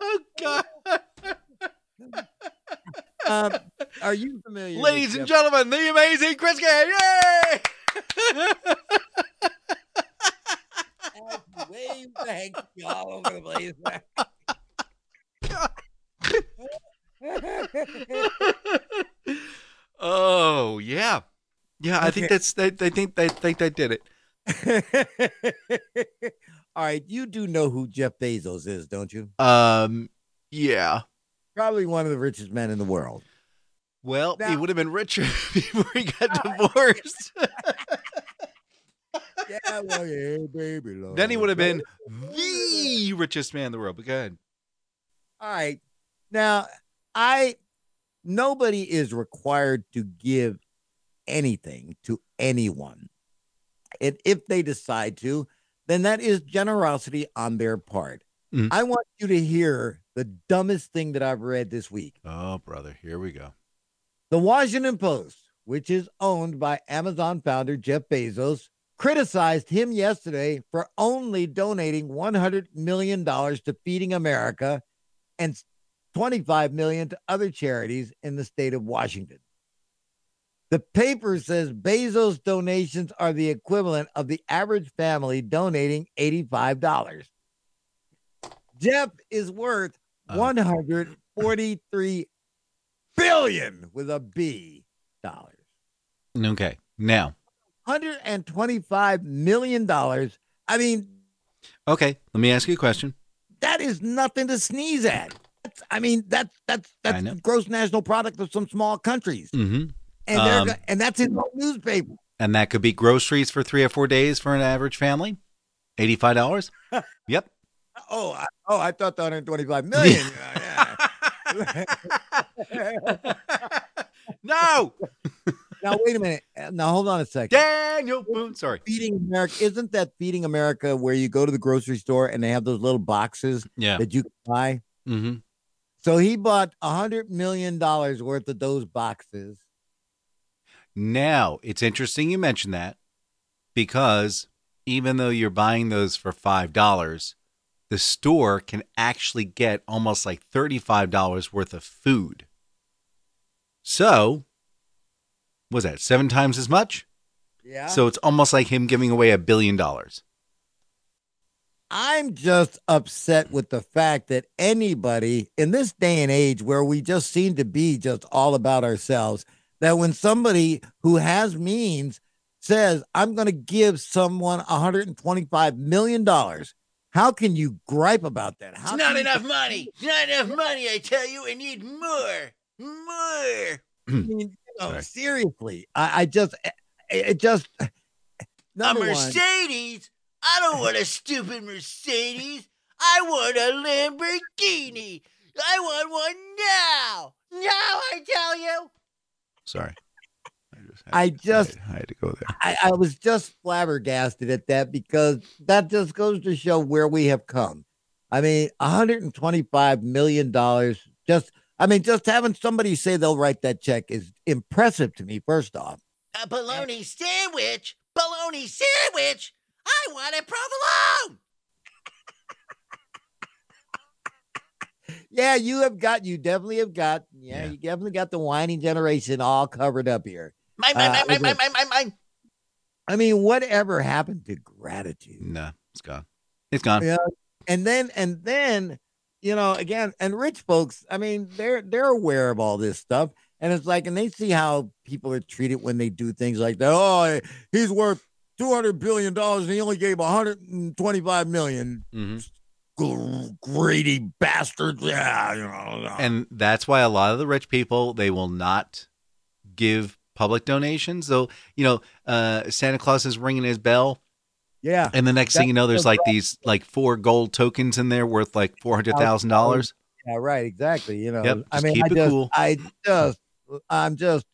oh God. Um, are you familiar, Ladies and gentlemen, the amazing Kreskin. Yay! Wave the hanky all over the place. Oh yeah, yeah. I think that's. I, I think. I think I did it. All right, you do know who Jeff Bezos is, don't you? Um. Yeah. Probably one of the richest men in the world. Well, he would have been richer before he got divorced. Yeah, well, yeah, baby. Lord. then he would have been the richest man in the world. But go ahead. All right. Now, I nobody is required to give anything to anyone. And if they decide to, then that is generosity on their part. Mhm. I want you to hear the dumbest thing that I've read this week. Oh, brother, here we go. The Washington Post, which is owned by Amazon founder Jeff Bezos, criticized him yesterday for only donating $100 million to Feeding America and 25 million to other charities in the state of Washington. The paper says Bezos donations are the equivalent of the average family donating $85. Jeff is worth uh. Oh. 143 billion with a B dollars. Okay. Now, 125 million dollars. I mean, okay. Let me ask you a question. that is nothing to sneeze at. That's, I mean, that's that's that's gross national product of some small countries, Mm-hmm. and Um, go- and that's in the newspaper. And that could be groceries for three or four days for an average family. Eighty-five dollars. yep. Oh, I, oh, I thought the 125 million. no. now wait a minute. Uh, Now hold on a second. Daniel Boone. Sorry. Feeding America isn't that Feeding America where you go to the grocery store and they have those little boxes Yeah. that you can buy? Mm-hmm. So he bought a hundred million dollars worth of those boxes. Now, it's interesting you mentioned that because even though you're buying those for $5, the store can actually get almost like $35 worth of food. So, was that seven times as much? Yeah. So it's almost like him giving away a billion dollars. I'm just upset with the fact that anybody in this day and age where we just seem to be just all about ourselves, that when somebody who has means says, I'm going to give someone $125 million, how can you gripe about that? How It's not can you- enough money. It's not enough money, I tell you. I need more. More. I mean, you know, seriously, I, I just, it, it just, eh, A number one, Mercedes? I don't want a stupid Mercedes. I want a Lamborghini. I want one now. Now, I tell you. Sorry. I just, I had to go there. I, I was just flabbergasted at that because that just goes to show where we have come. I mean, 125 million dollars. Just, I mean, just having somebody say they'll write that check is impressive to me. First off, A bologna sandwich. Bologna sandwich. I want a provolone. yeah, you have got, you definitely have got, yeah, you definitely got the whining generation all covered up here. Mine, mine, Uh, mine, mine, listen, mine, mine, mine, mine. I mean, whatever happened to gratitude? No, it's gone. It's gone. Yeah. And then and then you know, again, and rich folks, I mean, they're they're aware of all this stuff. And it's like, and they see how people are treated when they do things like that. Oh, he's worth two hundred billion dollars, and he only gave one hundred and twenty-five million. Gr- Greedy bastards! Yeah, you know. And that's why a lot of the rich people they will not give public donations. They'll, you know, uh, Santa Claus is ringing his bell. Yeah. And the next thing you know, there's like these like four gold tokens in there worth like four hundred thousand dollars. Yeah, right. Exactly. You know, Yep, I mean, keep I it just, cool. I just, I'm just,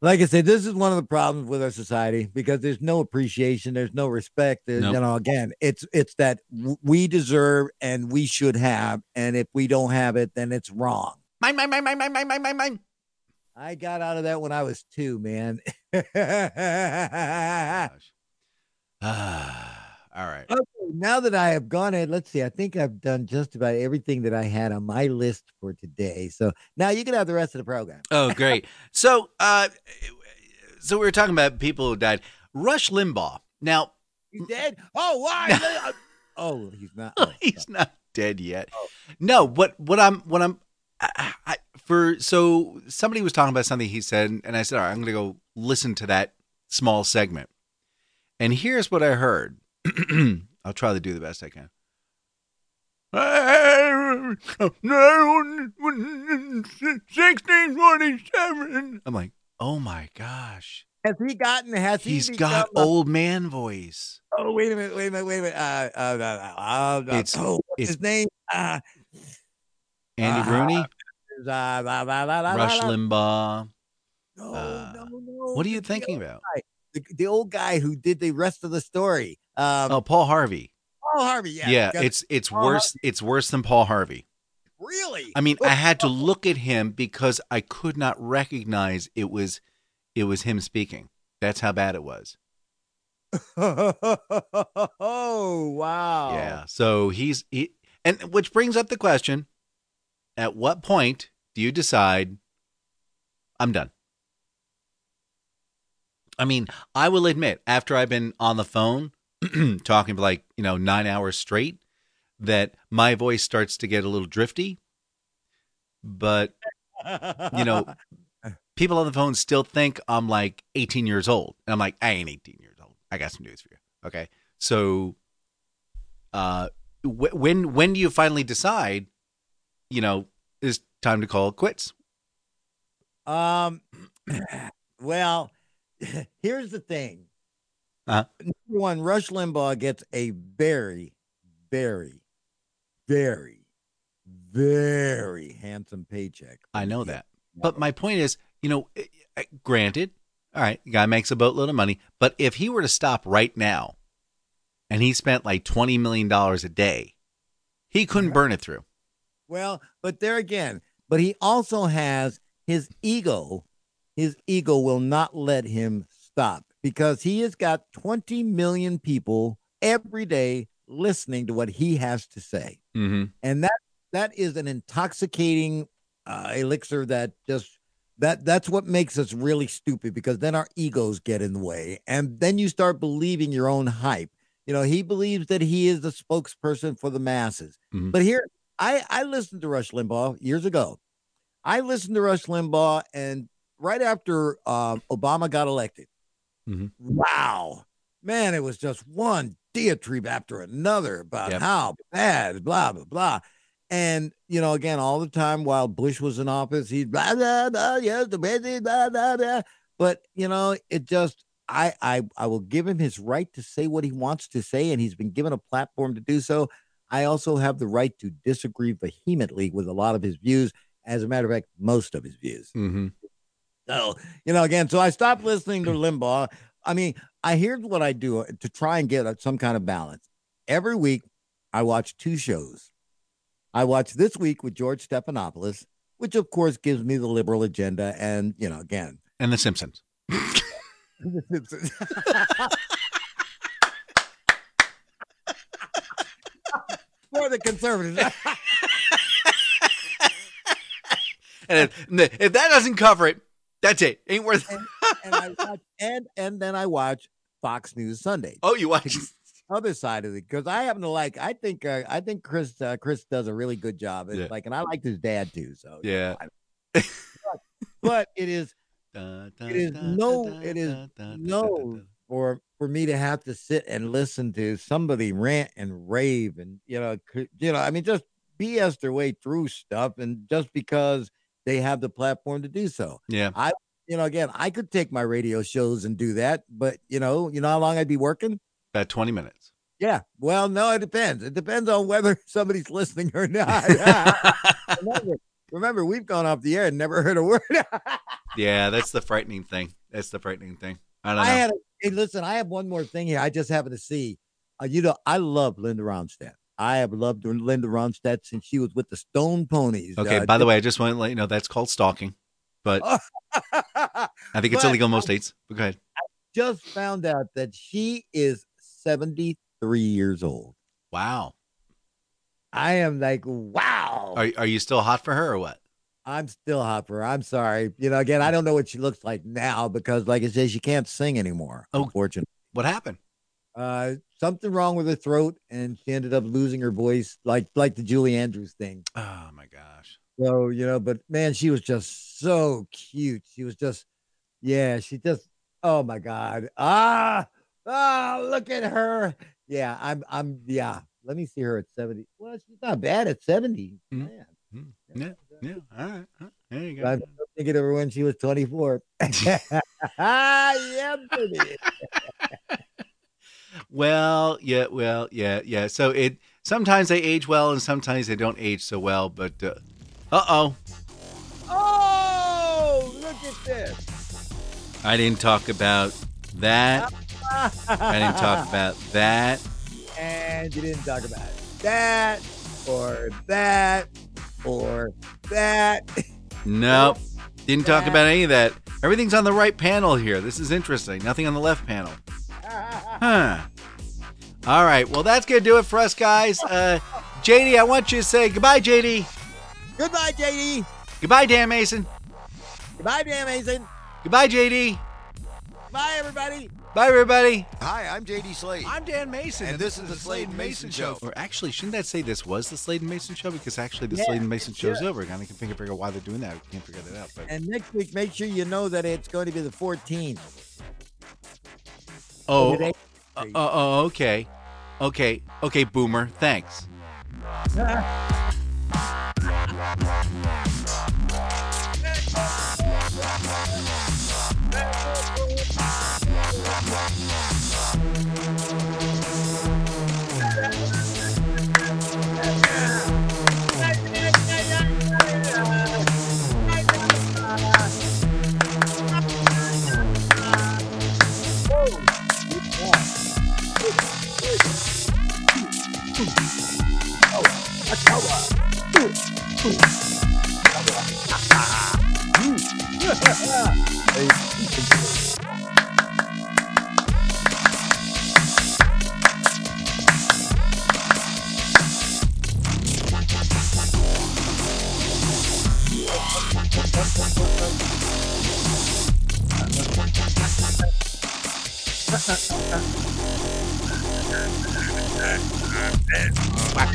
like I said, this is one of the problems with our society because there's no appreciation, there's no respect. There's, nope. You know, again, it's it's that we deserve and we should have, and if we don't have it, then it's wrong. Mine, mine, mine, mine, mine, mine, mine, mine. I got out of that when I was two, man. Ah. All right. Okay, now that I have gone ahead, let's see. I think I've done just about everything that I had on my list for today. So now you can have the rest of the program. Oh, great. so, uh, so we were talking about people who died. Rush Limbaugh. Now, He's dead. Oh, why? oh, he's not. Oh, he's not dead yet. No, what what I'm what I'm I, I, for so somebody was talking about something he said, and I said, all right, I'm going to go listen to that small segment. And here's what I heard. I'll try to do the best I can. 1647. I'm like, oh my gosh. Has he gotten? Has he? He's got a- old man voice. Oh, wait a minute! Wait a minute! Wait a minute! Uh, uh, uh, uh, uh, It's- oh, what's it's- his name? Uh, Andy Rooney, Rush. Limbaugh. No, no, no. What are you thinking about? The, the old guy who did the rest of the story. Um, Oh, Paul Harvey. Paul Harvey. Yeah, Yeah, it's it's Paul worse. It's worse than Paul Harvey. really. I mean, I had to look at him because I could not recognize it was it was him speaking. That's how bad it was. oh wow! Yeah. So he's he, and which brings up the question: At what point do you decide I'm done? I mean, I will admit, after I've been on the phone talking for like you know nine hours straight, that my voice starts to get a little drifty. But you know, people on the phone still think I'm like 18 years old. And I'm like, I ain't 18 years old. I got some news for you. Okay. So, uh, wh- when, when do you finally decide, you know, it's time to call it quits? Um, well, here's the thing. Uh-huh. One, Rush Limbaugh gets a very, very, very, very handsome paycheck. I know that. But my point is, you know, eh, eh, granted, all right, the guy makes a boatload of money, but if he were to stop right now and he spent like $20 million a day, he couldn't burn it through. Well, but there again, but he also has his ego. His ego will not let him stop because he has got 20 million people every day listening to what he has to say. Mm-hmm. And that that is an intoxicating uh, elixir that just that that's what makes us really stupid because then our egos get in the way and then you start believing your own hype. You know, he believes that he is the spokesperson for the masses. Mhm. But here I I listened to Rush Limbaugh years ago. I listened to Rush Limbaugh and right after um, Obama got elected. Mhm. Wow. Man, it was just one diatribe after another about Yep. how bad, blah, blah, blah. And, you know, again, all the time while Bush was in office, he's blah, blah, blah, yes, the president, blah, blah, blah. But, you know, it just, I, I, I will give him his right to say what he wants to say, and he's been given a platform to do so. I also have the right to disagree vehemently with a lot of his views. As a matter of fact, most of his views. Mm-hmm. So, you know, again, so I stopped listening to Limbaugh. I mean, I here's what I do to try and get some kind of balance. Every week, I watch two shows. I watch this week with George Stephanopoulos, which of course gives me the liberal agenda. And, you know, again, And The Simpsons. for the conservatives. And if, if that doesn't cover it, that's it. Ain't worth. and I watch and and then I watch Fox News Sunday. Oh, you watch? other side of it because I happen to like. I think uh, I think Chris uh, Chris does a really good job. It's Yeah. Like, and I liked his dad too. So Yeah. but it is Da, da, it is da, no it is no for for me to have to sit and listen to somebody rant and rave and you know you know I mean just BS their way through stuff and just because they have the platform to do so. Yeah. I you know again I could take my radio shows and do that, but you know you know how long I'd be working. About 20 minutes. Yeah. Well, no, it depends. It depends on whether somebody's listening or not. remember, remember, we've gone off the air and never heard a word. Yeah, that's the frightening thing. That's the frightening thing. I don't know. I had. A, hey, listen, I have one more thing here. I just happened to see. Uh, you know, I love Linda Ronstadt. I have loved Linda Ronstadt since she was with the Stone Ponies. okay, Uh, by the way, I just want to let you know that's called stalking, but I think it's illegal in most states. But go ahead. just found out that she is 73 years old. Wow. I am like, wow. Are, are you still hot for her or what? I'm still hot for her. I'm sorry. You know, again, I don't know what she looks like now because, like I said, she can't sing anymore. Oh. unfortunately. What happened? Uh, something wrong with her throat, and she ended up losing her voice, like like the Julie Andrews thing. Oh my gosh. So you know, but man, she was just so cute. She was just, yeah, she just, oh my god, ah, ah, look at her. Yeah, I'm, I'm, yeah. Let me see her at seventy. Well, she's not bad at seventy. Mhm. Man, Yeah, yeah. All right. There you go. I go. was thinking of her when she was twenty four. ah, yeah, baby. Well, yeah, well, yeah, yeah. So it sometimes they age well and sometimes they don't age so well. But uh oh, Oh, look at this. I didn't talk about that. I didn't talk about that. and you didn't talk about that or that or that. Nope. Didn't talk about any of that. Everything's on the right panel here. This is interesting. Nothing on the left panel. Huh. All right. Well, that's going to do it for us, guys. Uh, JD, I want you to say goodbye, JD. Goodbye, JD. Goodbye, Dan Mayson. Goodbye, Dan Mayson. Goodbye, JD. Bye, everybody. Bye, everybody. Hi, I'm JD Slade. I'm Dan Mayson. And this is the Slade and Mayson Show. Or actually, shouldn't that say this was the Slade and Mayson show? Because actually, the Yeah, Slade and Mayson Show is should. over. I can figure, figure out why they're doing that. I can't figure that out. But And next week, make sure you know that it's going to be the 14th. Oh, uh, uh, oh, okay, okay, okay, Boomer. Thanks.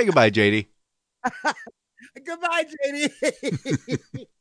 say, goodbye, JD. Goodbye, JD.